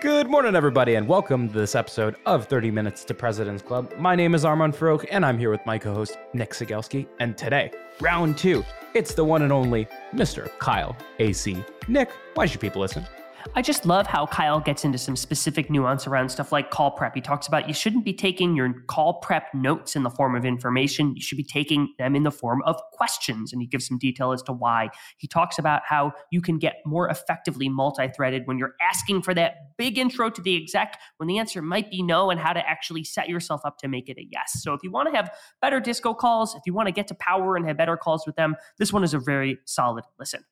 Good morning, everybody, and welcome to this episode of 30 Minutes to President's Club. My name is Armand Farrokh, and I'm here with my co host, Nick Cegelski. And today, round two, it's the one and only Mr. Kyle Asay. Nick, why should people listen? I just love how Kyle gets into some specific nuance around stuff like call prep. He talks about you shouldn't be taking your call prep notes in the form of information. You should be taking them in the form of questions. And he gives some detail as to why. He talks about how you can get more effectively multi threaded when you're asking for that big intro to the exec when the answer might be no, and how to actually set yourself up to make it a yes. So if you want to have better disco calls, if you want to get to power and have better calls with them, this one is a very solid listen.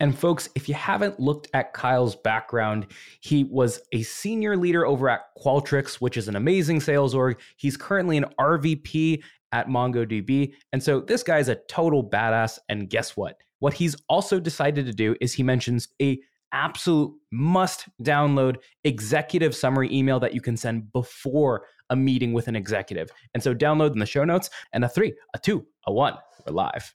And folks, if you haven't looked at Kyle's background, he was a senior leader over at Qualtrics, which is an amazing sales org. He's currently an RVP at MongoDB. And so this guy's a total badass. And guess what? What he's also decided to do is he mentions a absolute must download executive summary email that you can send before a meeting with an executive. And so download in the show notes and a three, a two, a one. We're live.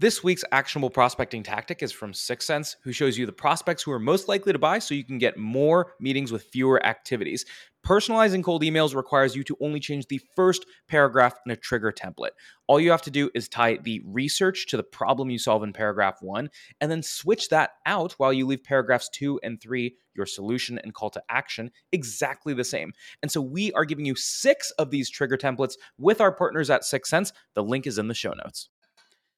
This week's actionable prospecting tactic is from 6sense, who shows you the prospects who are most likely to buy so you can get more meetings with fewer activities. Personalizing cold emails requires you to only change the first paragraph in a trigger template. All you have to do is tie the research to the problem you solve in paragraph one, and then switch that out while you leave paragraphs two and three, your solution and call to action, exactly the same. And so we are giving you six of these trigger templates with our partners at 6sense. The link is in the show notes.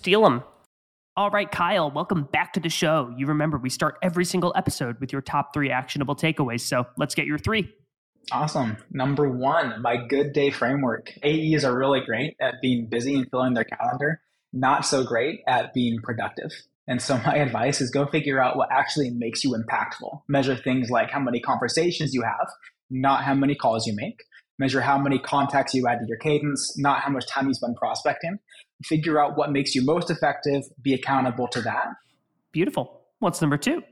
steal them. All right, Kyle, welcome back to the show. You remember we start every single episode with your top three actionable takeaways. So let's get your three. Awesome. Number one, my good day framework. AEs are really great at being busy and filling their calendar, not so great at being productive. And so my advice is go figure out what actually makes you impactful. Measure things like how many conversations you have, not how many calls you make. Measure how many contacts you add to your cadence, not how much time you spend prospecting figure out what makes you most effective, be accountable to that. Beautiful. What's number two?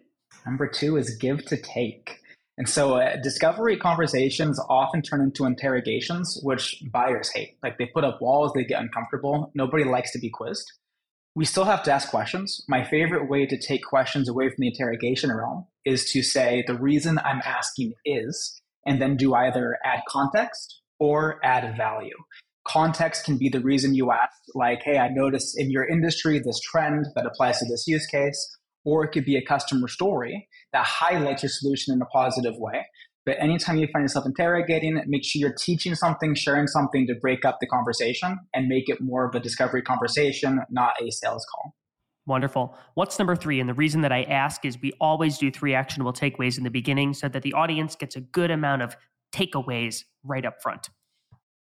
Number two is give to take. And so uh, discovery conversations often turn into interrogations, which buyers hate. Like they put up walls, they get uncomfortable. Nobody likes to be quizzed. we still have to ask questions. My favorite way to take questions away from the interrogation realm is to say, the reason I'm asking is, and then do either add context or add value. Context can be the reason you asked, like, hey, I noticed in your industry this trend that applies to this use case, or it could be a customer story that highlights your solution in a positive way. But anytime you find yourself interrogating, make sure you're teaching something, sharing something to break up the conversation and make it more of a discovery conversation, not a sales call. Wonderful. What's number three? And the reason that I ask is we always do three actionable takeaways in the beginning so that the audience gets a good amount of takeaways right up front.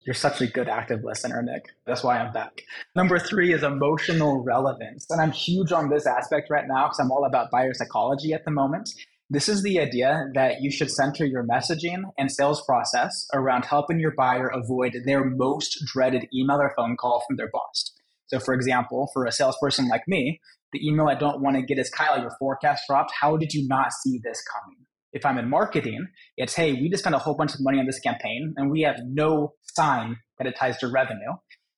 You're such a good active listener, Nick. That's why I'm back. Number three is emotional relevance. And I'm huge on this aspect right now because I'm all about buyer psychology at the moment. This is the idea that you should center your messaging and sales process around helping your buyer avoid their most dreaded email or phone call from their boss. So, for example, for a salesperson like me, the email I don't want to get is Kyle, your forecast dropped. How did you not see this coming? If I'm in marketing, it's hey, we just spent a whole bunch of money on this campaign and we have no sign that it ties to revenue.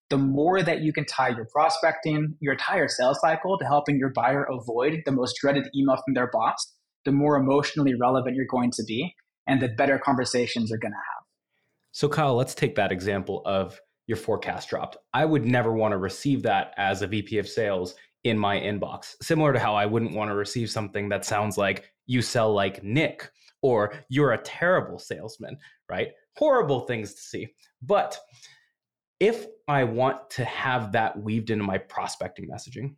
The more that you can tie your prospecting, your entire sales cycle to helping your buyer avoid the most dreaded email from their boss, the more emotionally relevant you're going to be and the better conversations you're going to have. So, Kyle, let's take that example of your forecast dropped. I would never want to receive that as a VP of sales in my inbox, similar to how I wouldn't want to receive something that sounds like you sell like Nick or you're a terrible salesman, right? Horrible things to see. But if I want to have that weaved into my prospecting messaging,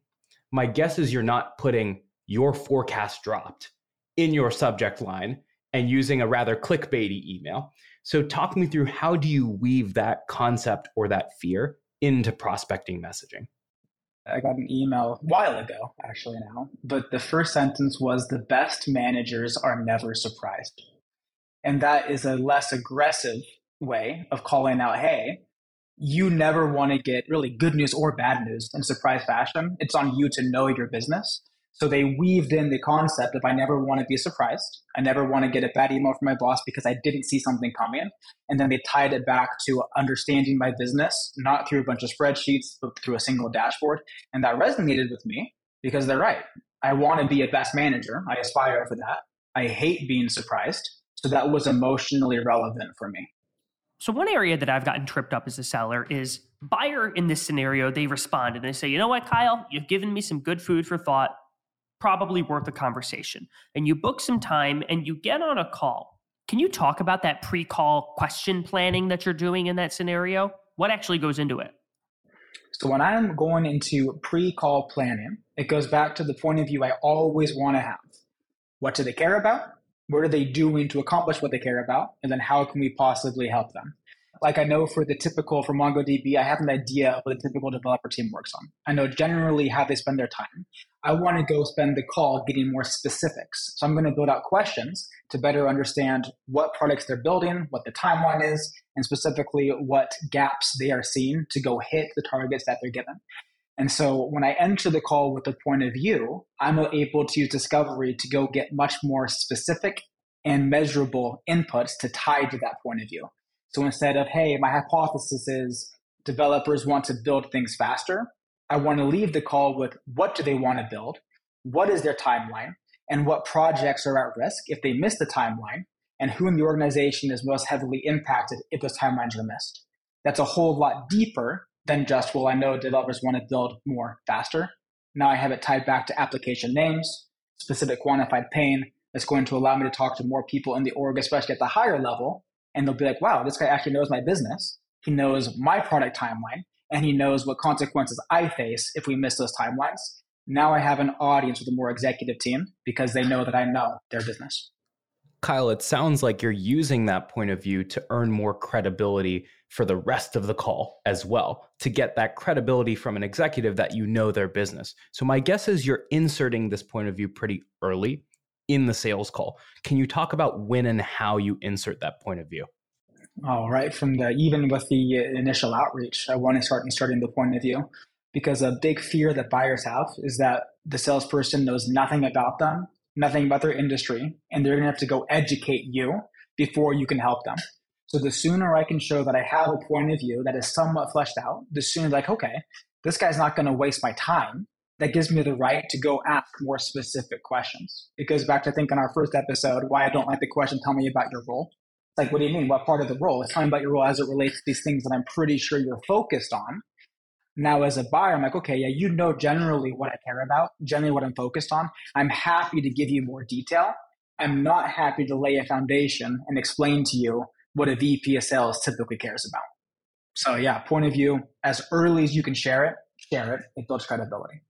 my guess is you're not putting your forecast dropped in your subject line and using a rather clickbaity email. So talk me through how do you weave that concept or that fear into prospecting messaging? I got an email a while ago, actually now, but the first sentence was the best managers are never surprised. And that is a less aggressive way of calling out, hey, you never want to get really good news or bad news in surprise fashion. It's on you to know your business. So they weaved in the concept of I never want to be surprised. I never want to get a bad email from my boss because I didn't see something coming. And then they tied it back to understanding my business, not through a bunch of spreadsheets, but through a single dashboard. And that resonated with me because they're right. I want to be a best manager. I aspire for that. I hate being surprised. So that was emotionally relevant for me. So one area that I've gotten tripped up as a seller is buyer in this scenario, they respond and they say, you know what, Kyle, you've given me some good food for thought probably worth a conversation. And you book some time and you get on a call. Can you talk about that pre call question planning that you're doing in that scenario? What actually goes into it? So, when I'm going into pre call planning, it goes back to the point of view I always want to have. What do they care about? What are they doing to accomplish what they care about? And then how can we possibly help them? Like I know for the typical for MongoDB, I have an idea of what the typical developer team works on. I know generally how they spend their time. I want to go spend the call getting more specifics. So I'm going to build out questions to better understand what products they're building, what the timeline is, and specifically what gaps they are seeing to go hit the targets that they're given. And so when I enter the call with a point of view, I'm able to use discovery to go get much more specific and measurable inputs to tie to that point of view. So instead of, hey, my hypothesis is developers want to build things faster, I want to leave the call with what do they want to build? What is their timeline? And what projects are at risk if they miss the timeline? And who in the organization is most heavily impacted if those timelines are missed? That's a whole lot deeper than just, well, I know developers want to build more faster. Now I have it tied back to application names, specific quantified pain that's going to allow me to talk to more people in the org, especially at the higher level, and they'll be like, wow, this guy actually knows my business. He knows my product timeline and he knows what consequences I face if we miss those timelines. Now I have an audience with a more executive team because they know that I know their business. Kyle, it sounds like you're using that point of view to earn more credibility for the rest of the call as well, to get that credibility from an executive that you know their business. So, my guess is you're inserting this point of view pretty early in the sales call. Can you talk about when and how you insert that point of view? All right, from the even with the uh, initial outreach, I want to start inserting the point of view because a big fear that buyers have is that the salesperson knows nothing about them, nothing about their industry, and they're going to have to go educate you before you can help them. So the sooner I can show that I have a point of view that is somewhat fleshed out, the sooner like, okay, this guy's not going to waste my time that gives me the right to go ask more specific questions. It goes back to I think in our first episode, why I don't like the question, tell me about your role. It's like, what do you mean? What part of the role? It's telling about your role as it relates to these things that I'm pretty sure you're focused on. Now, as a buyer, I'm like, okay, yeah, you know generally what I care about, generally what I'm focused on. I'm happy to give you more detail. I'm not happy to lay a foundation and explain to you what a VP of sales typically cares about. So, yeah, point of view, as early as you can share it, share it. It builds credibility.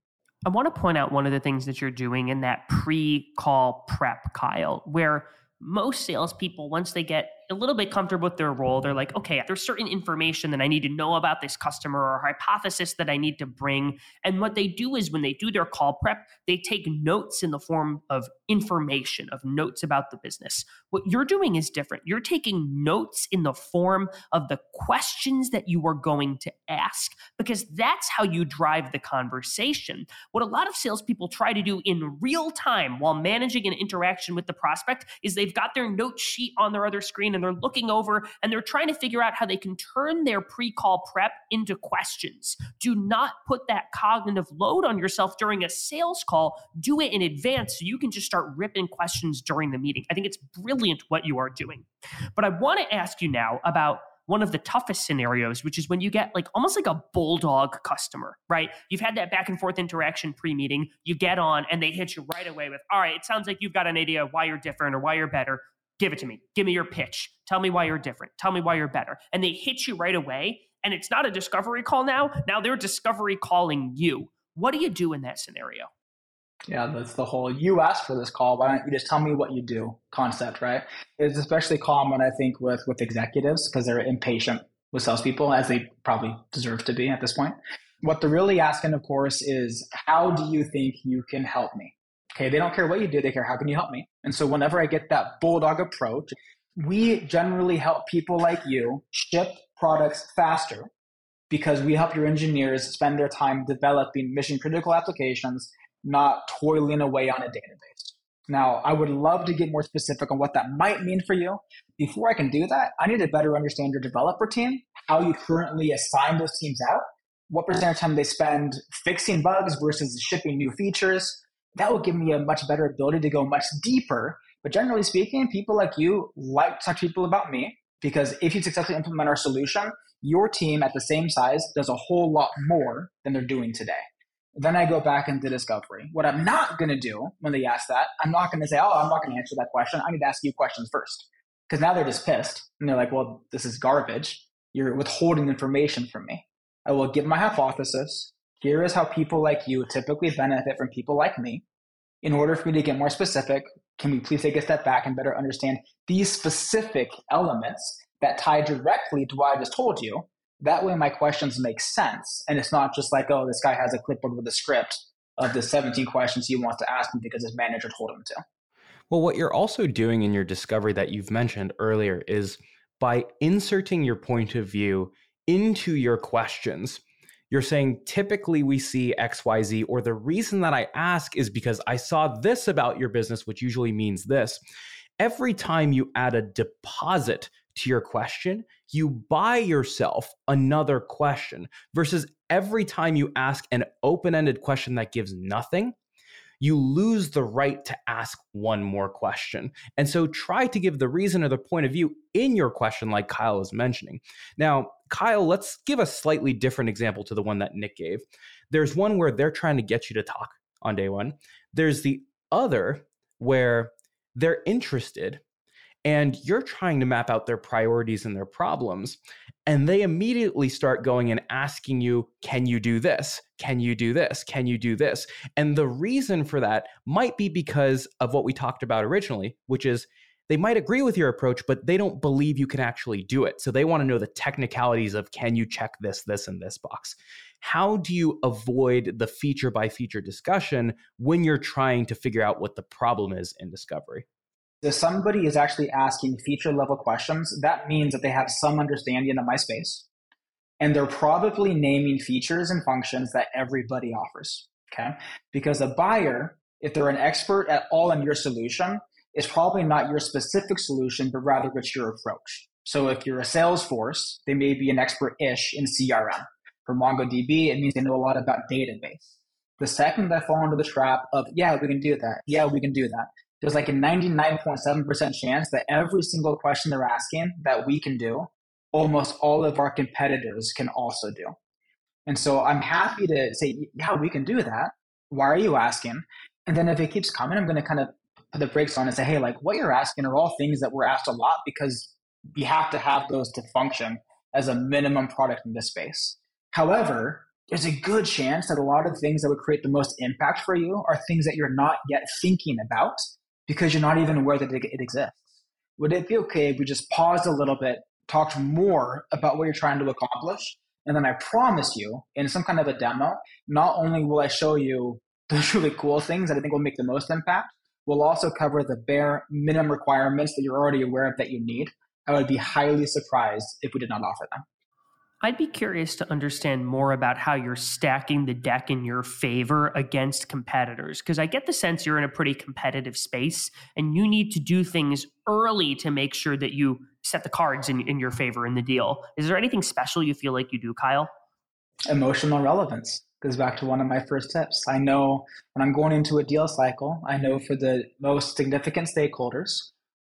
I want to point out one of the things that you're doing in that pre call prep, Kyle, where most salespeople, once they get a little bit comfortable with their role, they're like, okay, there's certain information that I need to know about this customer or hypothesis that I need to bring. And what they do is when they do their call prep, they take notes in the form of information, of notes about the business. What you're doing is different. You're taking notes in the form of the questions that you are going to ask, because that's how you drive the conversation. What a lot of salespeople try to do in real time while managing an interaction with the prospect is they've got their note sheet on their other screen and they're looking over and they're trying to figure out how they can turn their pre call prep into questions. Do not put that cognitive load on yourself during a sales call. Do it in advance so you can just start ripping questions during the meeting. I think it's brilliant what you are doing. But I want to ask you now about one of the toughest scenarios, which is when you get like almost like a bulldog customer, right? You've had that back and forth interaction pre meeting, you get on and they hit you right away with, all right, it sounds like you've got an idea of why you're different or why you're better. Give it to me. Give me your pitch. Tell me why you're different. Tell me why you're better. And they hit you right away. And it's not a discovery call now. Now they're discovery calling you. What do you do in that scenario? Yeah, that's the whole you asked for this call. Why don't you just tell me what you do concept, right? It's especially common, I think, with with executives because they're impatient with salespeople, as they probably deserve to be at this point. What they're really asking, of course, is how do you think you can help me? They don't care what you do, they care how can you help me? And so whenever I get that bulldog approach, we generally help people like you ship products faster because we help your engineers spend their time developing mission critical applications, not toiling away on a database. Now, I would love to get more specific on what that might mean for you. Before I can do that, I need to better understand your developer team, how you currently assign those teams out, what percent of time they spend fixing bugs versus shipping new features, that will give me a much better ability to go much deeper. But generally speaking, people like you like to talk to people about me because if you successfully implement our solution, your team at the same size does a whole lot more than they're doing today. Then I go back into discovery. What I'm not going to do when they ask that, I'm not going to say, oh, I'm not going to answer that question. I need to ask you questions first. Because now they're just pissed. And they're like, well, this is garbage. You're withholding information from me. I will give my hypothesis here is how people like you typically benefit from people like me. In order for me to get more specific, can we please take a step back and better understand these specific elements that tie directly to what I just told you? That way, my questions make sense. And it's not just like, oh, this guy has a clipboard with a script of the 17 questions he wants to ask me because his manager told him to. Well, what you're also doing in your discovery that you've mentioned earlier is by inserting your point of view into your questions, you're saying typically we see XYZ, or the reason that I ask is because I saw this about your business, which usually means this. Every time you add a deposit to your question, you buy yourself another question versus every time you ask an open ended question that gives nothing, you lose the right to ask one more question. And so try to give the reason or the point of view in your question, like Kyle is mentioning. Now, Kyle, let's give a slightly different example to the one that Nick gave. There's one where they're trying to get you to talk on day one, there's the other where they're interested and you're trying to map out their priorities and their problems. And they immediately start going and asking you, Can you do this? Can you do this? Can you do this? And the reason for that might be because of what we talked about originally, which is they might agree with your approach, but they don't believe you can actually do it. So they want to know the technicalities of can you check this, this, and this box. How do you avoid the feature by feature discussion when you're trying to figure out what the problem is in discovery? If somebody is actually asking feature level questions, that means that they have some understanding of my space. And they're probably naming features and functions that everybody offers. Okay. Because a buyer, if they're an expert at all in your solution, is probably not your specific solution, but rather it's your approach. So if you're a Salesforce, they may be an expert ish in CRM. For MongoDB, it means they know a lot about database. the second I fall into the trap of, yeah, we can do that. Yeah, we can do that. There's like a 99.7% chance that every single question they're asking that we can do, almost all of our competitors can also do. And so I'm happy to say, yeah, we can do that. Why are you asking? And then if it keeps coming, I'm going to kind of put the brakes on and say, hey, like what you're asking are all things that we're asked a lot because we have to have those to function as a minimum product in this space. However, there's a good chance that a lot of things that would create the most impact for you are things that you're not yet thinking about because you're not even aware that it exists. Would it be okay if we just paused a little bit, talked more about what you're trying to accomplish? And then I promise you, in some kind of a demo, not only will I show you those really cool things that I think will make the most impact, we'll also cover the bare minimum requirements that you're already aware of that you need. I would be highly surprised if we did not offer them. I'd be curious to understand more about how you're stacking the deck in your favor against competitors, because I get the sense you're in a pretty competitive space and you need to do things early to make sure that you set the cards in, in your favor in the deal. Is there anything special you feel like you do, Kyle? Emotional relevance goes back to one of my first tips. I know when I'm going into a deal cycle, I know for the most significant stakeholders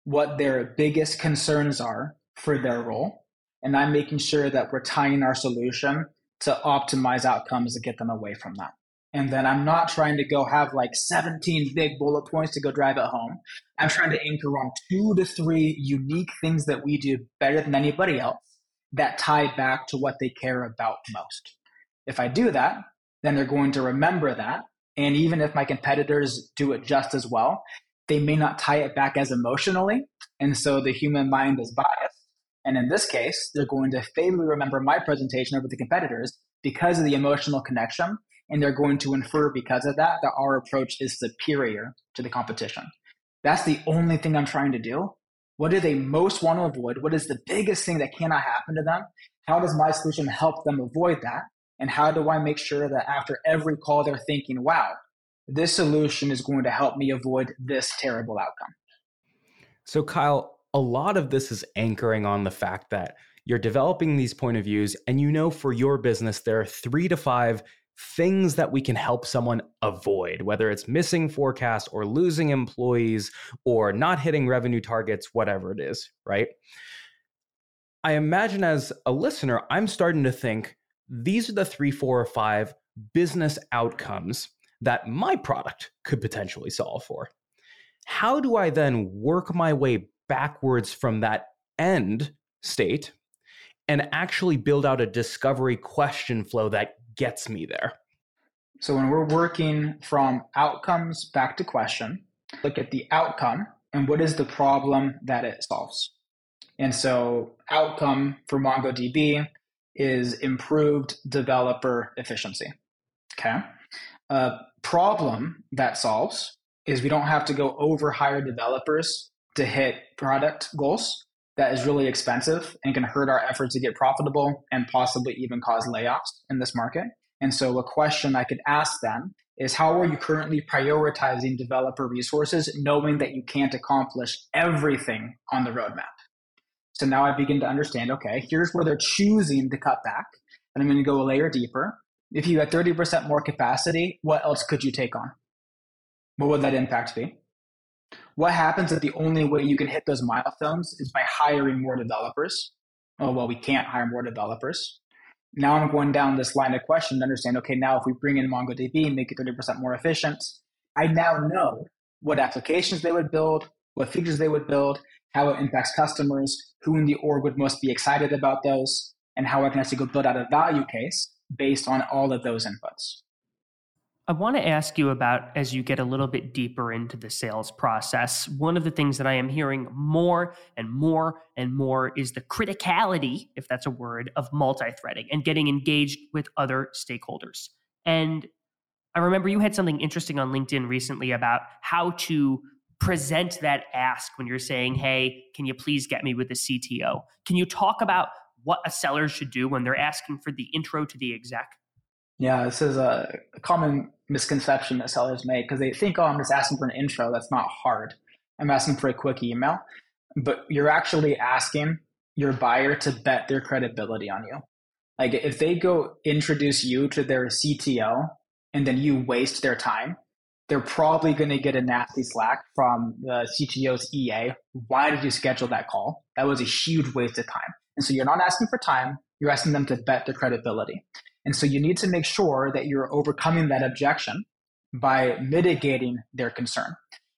what their biggest concerns are for their role and I'm making sure that we're tying our solution to optimize outcomes to get them away from that. And then I'm not trying to go have like 17 big bullet points to go drive it home. I'm trying to anchor on two to three unique things that we do better than anybody else that tie back to what they care about most. If I do that, then they're going to remember that. And even if my competitors do it just as well, they may not tie it back as emotionally. And so the human mind is biased. And in this case, they're going to favorably remember my presentation over the competitors because of the emotional connection. And they're going to infer because of that that our approach is superior to the competition. That's the only thing I'm trying to do. What do they most want to avoid? What is the biggest thing that cannot happen to them? How does my solution help them avoid that? And how do I make sure that after every call they're thinking, wow, this solution is going to help me avoid this terrible outcome? So, Kyle, a lot of this is anchoring on the fact that you're developing these point of views and you know for your business there are three to five things that we can help someone avoid, whether it's missing forecast or losing employees or not hitting revenue targets, whatever it is, right? I imagine as a listener, I'm starting to think these are the three, four, or five business outcomes that my product could potentially solve for. How do I then work my way backwards from that end state and actually build out a discovery question flow that gets me there. So when we're working from outcomes back to question, look at the outcome and what is the problem that it solves. And so outcome for MongoDB is improved developer efficiency. Okay. A problem that solves is we don't have to go over hire developers to hit product goals that is really expensive and can hurt our efforts to get profitable and possibly even cause layoffs in this market. And so, a question I could ask them is how are you currently prioritizing developer resources, knowing that you can't accomplish everything on the roadmap? So now I begin to understand okay, here's where they're choosing to cut back. And I'm going to go a layer deeper. If you had 30% more capacity, what else could you take on? What would that impact be? What happens if the only way you can hit those milestones is by hiring more developers? Oh, well, we can't hire more developers. Now I'm going down this line of question to understand okay, now if we bring in MongoDB and make it 30% more efficient, I now know what applications they would build, what features they would build, how it impacts customers, who in the org would most be excited about those, and how I can actually go build out a value case based on all of those inputs. I want to ask you about as you get a little bit deeper into the sales process. One of the things that I am hearing more and more and more is the criticality, if that's a word, of multi threading and getting engaged with other stakeholders. And I remember you had something interesting on LinkedIn recently about how to present that ask when you're saying, Hey, can you please get me with the CTO? Can you talk about what a seller should do when they're asking for the intro to the exec? Yeah, this is a common misconception that sellers make because they think, oh, I'm just asking for an intro. That's not hard. I'm asking for a quick email. But you're actually asking your buyer to bet their credibility on you. Like if they go introduce you to their CTO and then you waste their time, they're probably going to get a nasty slack from the CTO's EA. Why did you schedule that call? That was a huge waste of time. And so you're not asking for time, you're asking them to bet their credibility. And so you need to make sure that you're overcoming that objection by mitigating their concern.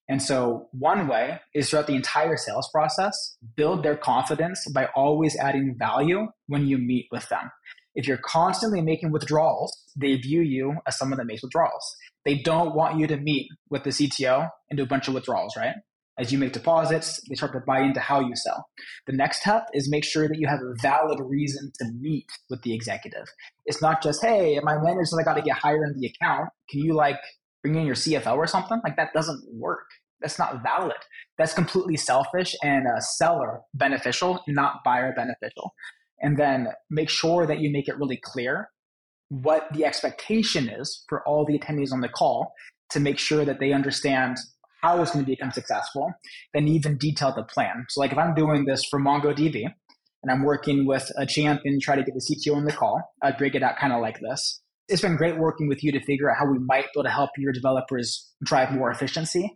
And so, one way is throughout the entire sales process, build their confidence by always adding value when you meet with them. If you're constantly making withdrawals, they view you as someone that makes withdrawals. They don't want you to meet with the CTO and do a bunch of withdrawals, right? As you make deposits, they start to buy into how you sell. The next step is make sure that you have a valid reason to meet with the executive. It's not just, hey, my manager says I got to get higher in the account. Can you like bring in your CFO or something? Like that doesn't work. That's not valid. That's completely selfish and uh, seller beneficial, not buyer beneficial. And then make sure that you make it really clear what the expectation is for all the attendees on the call to make sure that they understand how it's going to become successful, then even detail the plan. So, like if I'm doing this for MongoDB and I'm working with a champion, try to get the CTO on the call, I'd break it out kind of like this it's been great working with you to figure out how we might be able to help your developers drive more efficiency.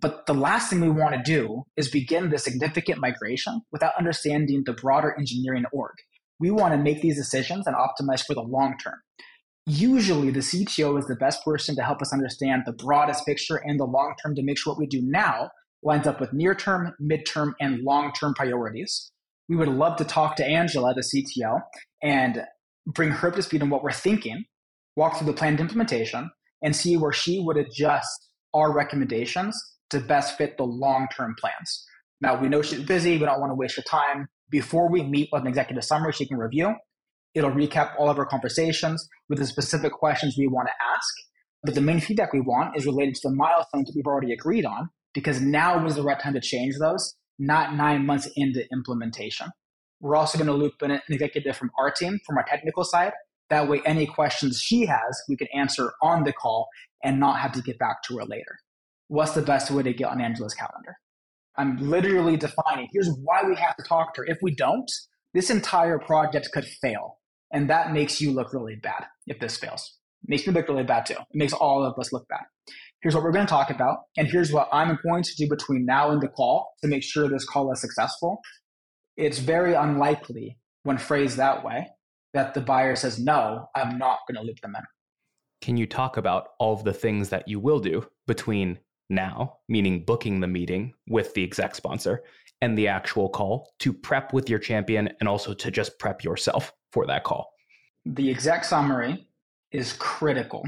But the last thing we want to do is begin the significant migration without understanding the broader engineering org. We want to make these decisions and optimize for the long term. Usually, the CTO is the best person to help us understand the broadest picture and the long term to make sure what we do now lines up with near term, mid-term, and long term priorities. We would love to talk to Angela, the CTO, and bring her up to speed on what we're thinking walk through the planned implementation, and see where she would adjust our recommendations to best fit the long term plans. Now, we know she's busy, we don't want to waste her time. Before we meet with an executive summary she can review, it'll recap all of our conversations with the specific questions we want to ask. But the main feedback we want is related to the milestones that we've already agreed on, because now is the right time to change those, not nine months into implementation. We're also going to loop in an executive from our team, from our technical side, that way, any questions she has, we can answer on the call and not have to get back to her later. What's the best way to get on Angela's calendar? I'm literally defining here's why we have to talk to her. If we don't, this entire project could fail. And that makes you look really bad if this fails. It makes me look really bad too. It makes all of us look bad. Here's what we're going to talk about. And here's what I'm going to do between now and the call to make sure this call is successful. It's very unlikely when phrased that way that the buyer says, no, I'm not going to loop them in. Can you talk about all of the things that you will do between now, meaning booking the meeting with the exec sponsor, and the actual call to prep with your champion and also to just prep yourself for that call? The exec summary is critical.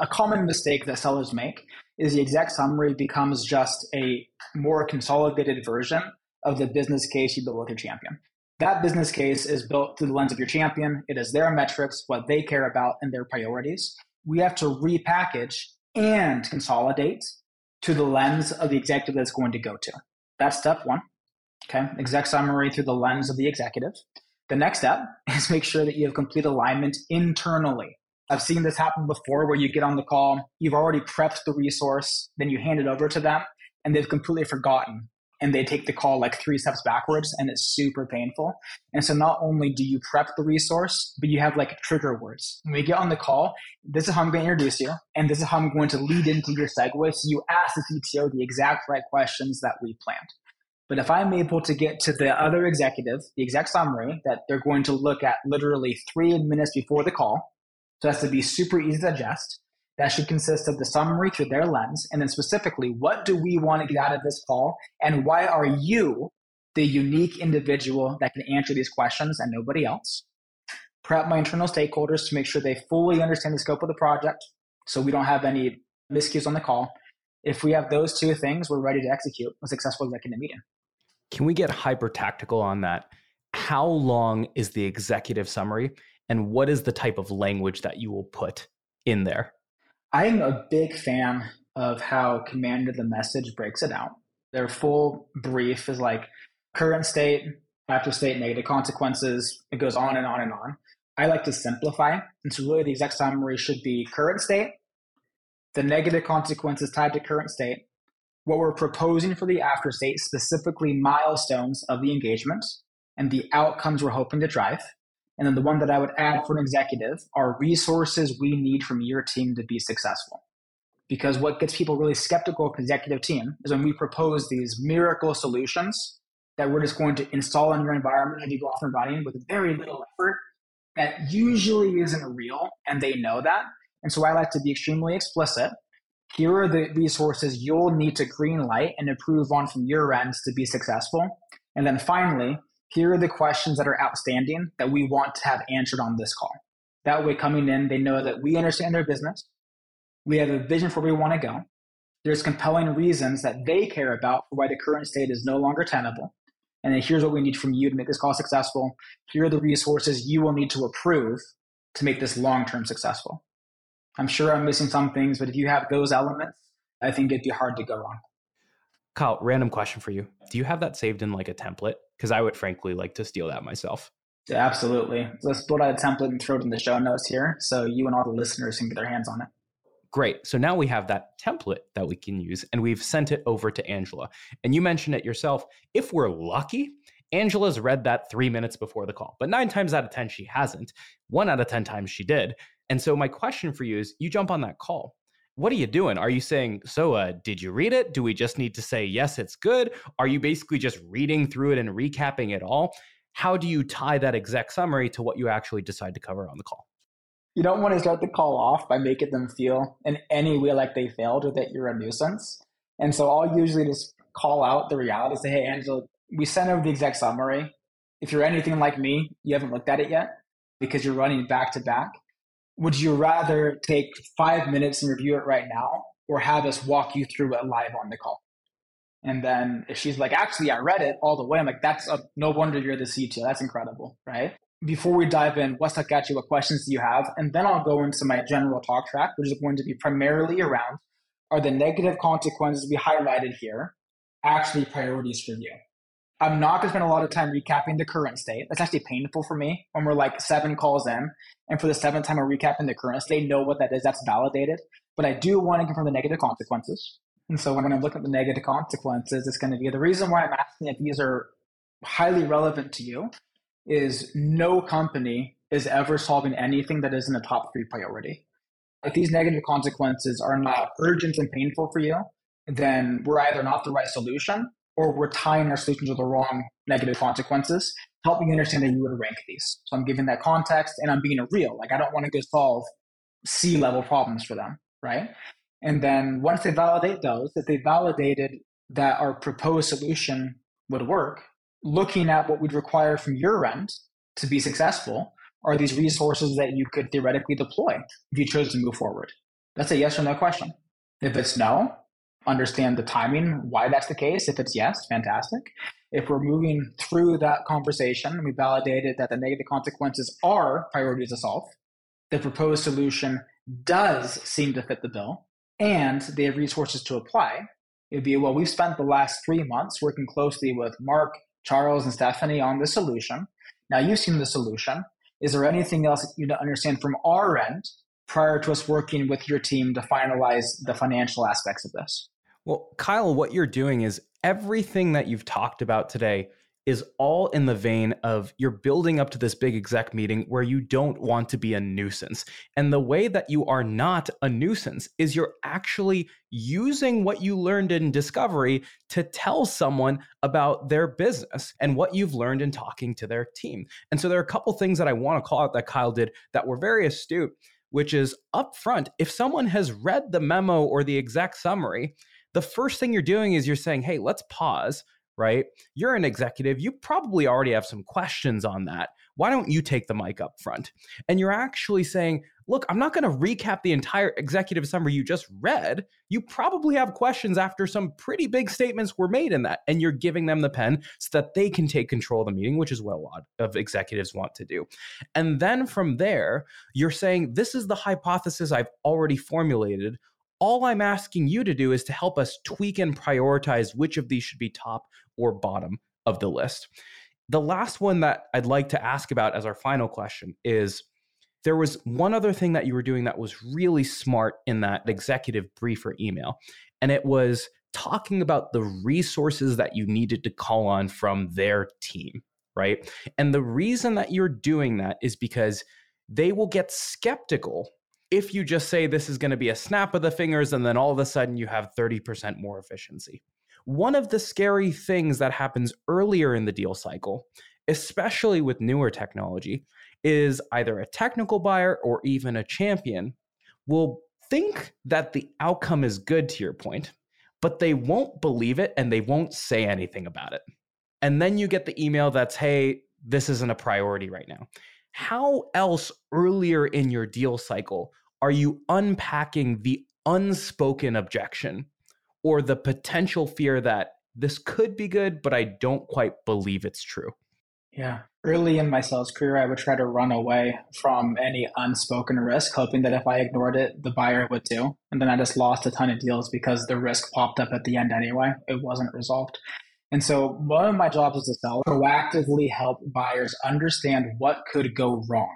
A common mistake that sellers make is the exec summary becomes just a more consolidated version of the business case you built with your champion. That business case is built through the lens of your champion. It is their metrics, what they care about, and their priorities. We have to repackage and consolidate to the lens of the executive that's going to go to. That's step one. Okay. Exec summary through the lens of the executive. The next step is make sure that you have complete alignment internally. I've seen this happen before where you get on the call, you've already prepped the resource, then you hand it over to them, and they've completely forgotten and they take the call like three steps backwards and it's super painful. And so not only do you prep the resource, but you have like trigger words. When we get on the call, this is how I'm going to introduce you, and this is how I'm going to lead into your segue. So you ask the CTO the exact right questions that we planned. But if I'm able to get to the other executive, the exec summary that they're going to look at literally three minutes before the call, so that's to be super easy to digest, that should consist of the summary through their lens, and then specifically, what do we want to get out of this call, and why are you the unique individual that can answer these questions and nobody else? Prep my internal stakeholders to make sure they fully understand the scope of the project so we don't have any miscues on the call. If we have those two things, we're ready to execute a successful executive meeting. Can we get hyper tactical on that? How long is the executive summary, and what is the type of language that you will put in there? I'm a big fan of how Command of the Message breaks it out. Their full brief is like current state, after state, negative consequences. It goes on and on and on. I like to simplify. And so, really, the exec summary should be current state, the negative consequences tied to current state, what we're proposing for the after state, specifically milestones of the engagement, and the outcomes we're hoping to drive. And then the one that I would add for an executive are resources we need from your team to be successful. Because what gets people really skeptical of executive team is when we propose these miracle solutions that we're just going to install in your environment and you go off and running with very little effort that usually isn't real and they know that. And so I like to be extremely explicit. Here are the resources you'll need to green light and improve on from your ends to be successful. And then finally, here are the questions that are outstanding that we want to have answered on this call. That way, coming in, they know that we understand their business. We have a vision for where we want to go. There's compelling reasons that they care about for why the current state is no longer tenable. And then here's what we need from you to make this call successful. Here are the resources you will need to approve to make this long term successful. I'm sure I'm missing some things, but if you have those elements, I think it'd be hard to go wrong. Kyle, random question for you. Do you have that saved in like a template? Because I would frankly like to steal that myself. Yeah, absolutely. Let's build out a template and throw it in the show notes here so you and all the listeners can get their hands on it. Great. So now we have that template that we can use and we've sent it over to Angela. And you mentioned it yourself. If we're lucky, Angela's read that three minutes before the call, but nine times out of 10, she hasn't. One out of 10 times she did. And so my question for you is you jump on that call what are you doing? Are you saying, so uh, did you read it? Do we just need to say, yes, it's good? Are you basically just reading through it and recapping it all? How do you tie that exec summary to what you actually decide to cover on the call? You don't want to start the call off by making them feel in any way like they failed or that you're a nuisance. And so I'll usually just call out the reality, say, hey, Angela, we sent over the exec summary. If you're anything like me, you haven't looked at it yet because you're running back to back would you rather take five minutes and review it right now or have us walk you through it live on the call? And then if she's like, actually, I read it all the way, I'm like, that's a, no wonder you're the CTO. That's incredible, right? Before we dive in, what's stuck at you? What questions do you have? And then I'll go into my general talk track, which is going to be primarily around are the negative consequences we highlighted here actually priorities for you? I'm not going to spend a lot of time recapping the current state. That's actually painful for me when we're like seven calls in. And for the seventh time, we're recapping the current state, know what that is. That's validated. But I do want to confirm the negative consequences. And so when I'm looking at the negative consequences, it's going to be the reason why I'm asking if these are highly relevant to you is no company is ever solving anything that isn't a top three priority. If these negative consequences are not urgent and painful for you, then we're either not the right solution or we're tying our solution to the wrong negative consequences. Help me understand that you would rank these. So I'm giving that context and I'm being real. Like I don't want to go solve C level problems for them, right? And then once they validate those, that they validated that our proposed solution would work, looking at what we'd require from your end to be successful are these resources that you could theoretically deploy if you chose to move forward. That's a yes or no question. If it's no, understand the timing, why that's the case. If it's yes, fantastic. If we're moving through that conversation we validated that the negative consequences are priorities to solve, the proposed solution does seem to fit the bill, and they have resources to apply, it'd be well, we've spent the last three months working closely with Mark, Charles, and Stephanie on the solution. Now you've seen the solution. Is there anything else you to understand from our end prior to us working with your team to finalize the financial aspects of this? Well, Kyle, what you're doing is everything that you've talked about today is all in the vein of you're building up to this big exec meeting where you don't want to be a nuisance. And the way that you are not a nuisance is you're actually using what you learned in discovery to tell someone about their business and what you've learned in talking to their team. And so there are a couple things that I want to call out that Kyle did that were very astute, which is upfront, if someone has read the memo or the exec summary, the first thing you're doing is you're saying, hey, let's pause, right? You're an executive. You probably already have some questions on that. Why don't you take the mic up front? And you're actually saying, look, I'm not going to recap the entire executive summary you just read. You probably have questions after some pretty big statements were made in that. And you're giving them the pen so that they can take control of the meeting, which is what a lot of executives want to do. And then from there, you're saying, this is the hypothesis I've already formulated all I'm asking you to do is to help us tweak and prioritize which of these should be top or bottom of the list. The last one that I'd like to ask about as our final question is there was one other thing that you were doing that was really smart in that executive briefer email, and it was talking about the resources that you needed to call on from their team. right? And the reason that you're doing that is because they will get skeptical if you just say this is going to be a snap of the fingers and then all of a sudden you have 30% more efficiency. One of the scary things that happens earlier in the deal cycle, especially with newer technology, is either a technical buyer or even a champion will think that the outcome is good to your point, but they won't believe it and they won't say anything about it. And then you get the email that's, hey, this isn't a priority right now. How else earlier in your deal cycle are you unpacking the unspoken objection or the potential fear that this could be good, but I don't quite believe it's true? Yeah. Early in my sales career, I would try to run away from any unspoken risk, hoping that if I ignored it, the buyer would too. And then I just lost a ton of deals because the risk popped up at the end anyway. It wasn't resolved. And so one of my jobs as a seller, proactively help buyers understand what could go wrong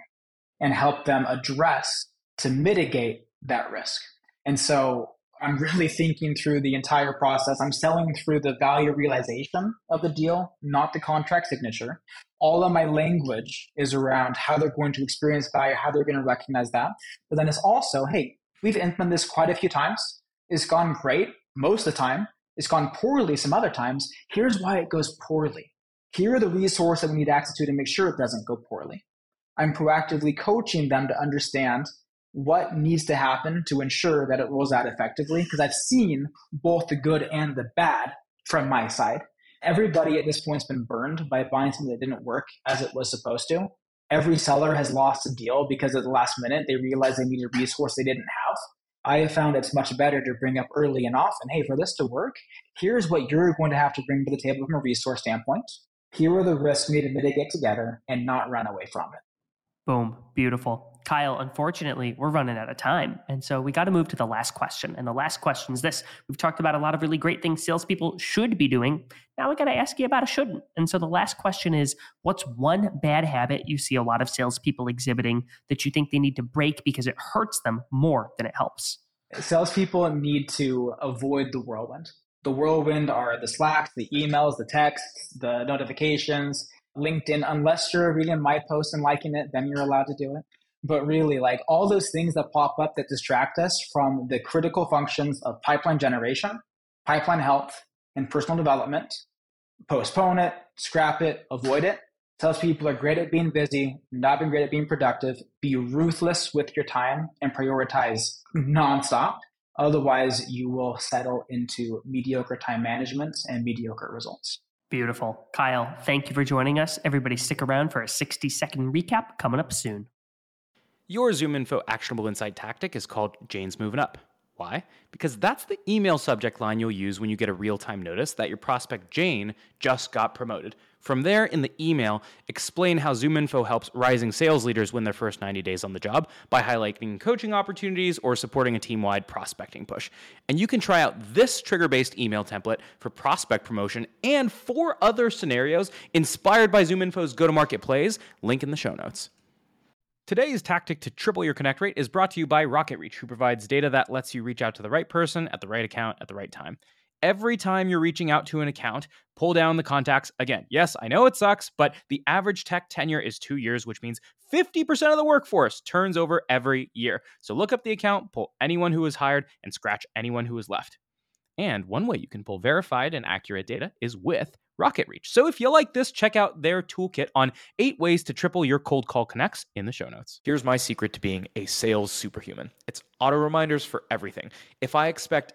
and help them address to mitigate that risk. And so I'm really thinking through the entire process. I'm selling through the value realization of the deal, not the contract signature. All of my language is around how they're going to experience value, how they're going to recognize that. But then it's also, hey, we've implemented this quite a few times. It's gone great most of the time. It's gone poorly some other times. Here's why it goes poorly. Here are the resources that we need access to to make sure it doesn't go poorly. I'm proactively coaching them to understand what needs to happen to ensure that it rolls out effectively because I've seen both the good and the bad from my side. Everybody at this point has been burned by buying something that didn't work as it was supposed to. Every seller has lost a deal because at the last minute they realized they needed a resource they didn't have. I have found it's much better to bring up early and often, hey, for this to work, here's what you're going to have to bring to the table from a resource standpoint. Here are the risks we need to mitigate together and not run away from it. Boom. Beautiful. Kyle, unfortunately, we're running out of time. And so we got to move to the last question. And the last question is this We've talked about a lot of really great things salespeople should be doing. Now we got to ask you about a shouldn't. And so the last question is What's one bad habit you see a lot of salespeople exhibiting that you think they need to break because it hurts them more than it helps? Salespeople need to avoid the whirlwind. The whirlwind are the Slacks, the emails, the texts, the notifications. LinkedIn, unless you're reading my post and liking it, then you're allowed to do it but really like all those things that pop up that distract us from the critical functions of pipeline generation, pipeline health, and personal development. Postpone it, scrap it, avoid it. Tells people are great at being busy, not being great at being productive. Be ruthless with your time and prioritize nonstop. Otherwise, you will settle into mediocre time management and mediocre results. Beautiful. Kyle, thank you for joining us. Everybody, stick around for a 60 second recap coming up soon. Your ZoomInfo actionable insight tactic is called Jane's Moving Up. Why? Because that's the email subject line you'll use when you get a real time notice that your prospect Jane just got promoted. From there, in the email, explain how ZoomInfo helps rising sales leaders win their first 90 days on the job by highlighting coaching opportunities or supporting a team wide prospecting push. And you can try out this trigger based email template for prospect promotion and four other scenarios inspired by ZoomInfo's go to market plays. Link in the show notes. Today's tactic to triple your connect rate is brought to you by RocketReach, who provides data that lets you reach out to the right person at the right account at the right time. Every time you're reaching out to an account, pull down the contacts again. Yes, I know it sucks, but the average tech tenure is two years, which means 50% of the workforce turns over every year. So look up the account, pull anyone who was hired, and scratch anyone who was left. And one way you can pull verified and accurate data is with RocketReach. So if you like this, check out their toolkit on eight ways to triple your cold call connects in the show notes. Here's my secret to being a sales superhuman it's auto reminders for everything. If I expect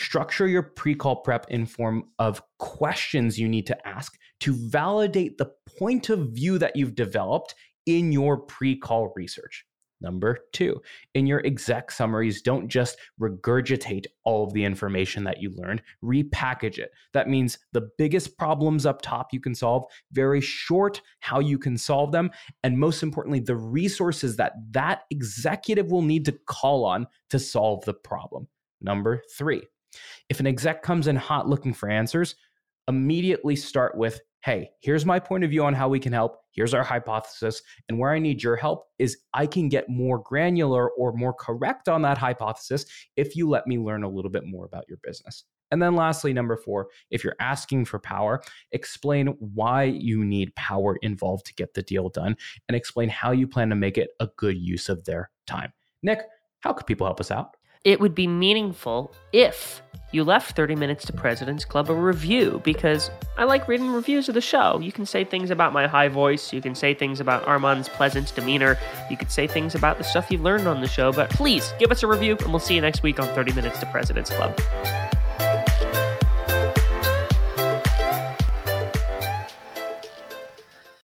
Structure your pre call prep in form of questions you need to ask to validate the point of view that you've developed in your pre call research. Number two, in your exec summaries, don't just regurgitate all of the information that you learned, repackage it. That means the biggest problems up top you can solve, very short how you can solve them, and most importantly, the resources that that executive will need to call on to solve the problem. Number three, if an exec comes in hot looking for answers, immediately start with hey, here's my point of view on how we can help. Here's our hypothesis. And where I need your help is I can get more granular or more correct on that hypothesis if you let me learn a little bit more about your business. And then lastly, number four, if you're asking for power, explain why you need power involved to get the deal done and explain how you plan to make it a good use of their time. Nick, how could people help us out? It would be meaningful if you left 30 Minutes to President's Club a review because I like reading reviews of the show. You can say things about my high voice, you can say things about Armand's pleasant demeanor, you could say things about the stuff you've learned on the show, but please give us a review and we'll see you next week on 30 Minutes to President's Club.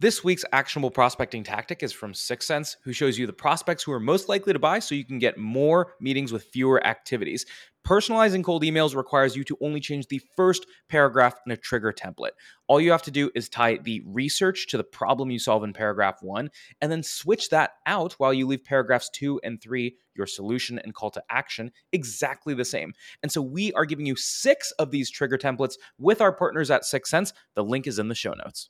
This week's actionable prospecting tactic is from 6sense, who shows you the prospects who are most likely to buy so you can get more meetings with fewer activities. Personalizing cold emails requires you to only change the first paragraph in a trigger template. All you have to do is tie the research to the problem you solve in paragraph one, and then switch that out while you leave paragraphs two and three, your solution and call to action, exactly the same. And so we are giving you six of these trigger templates with our partners at 6sense. The link is in the show notes.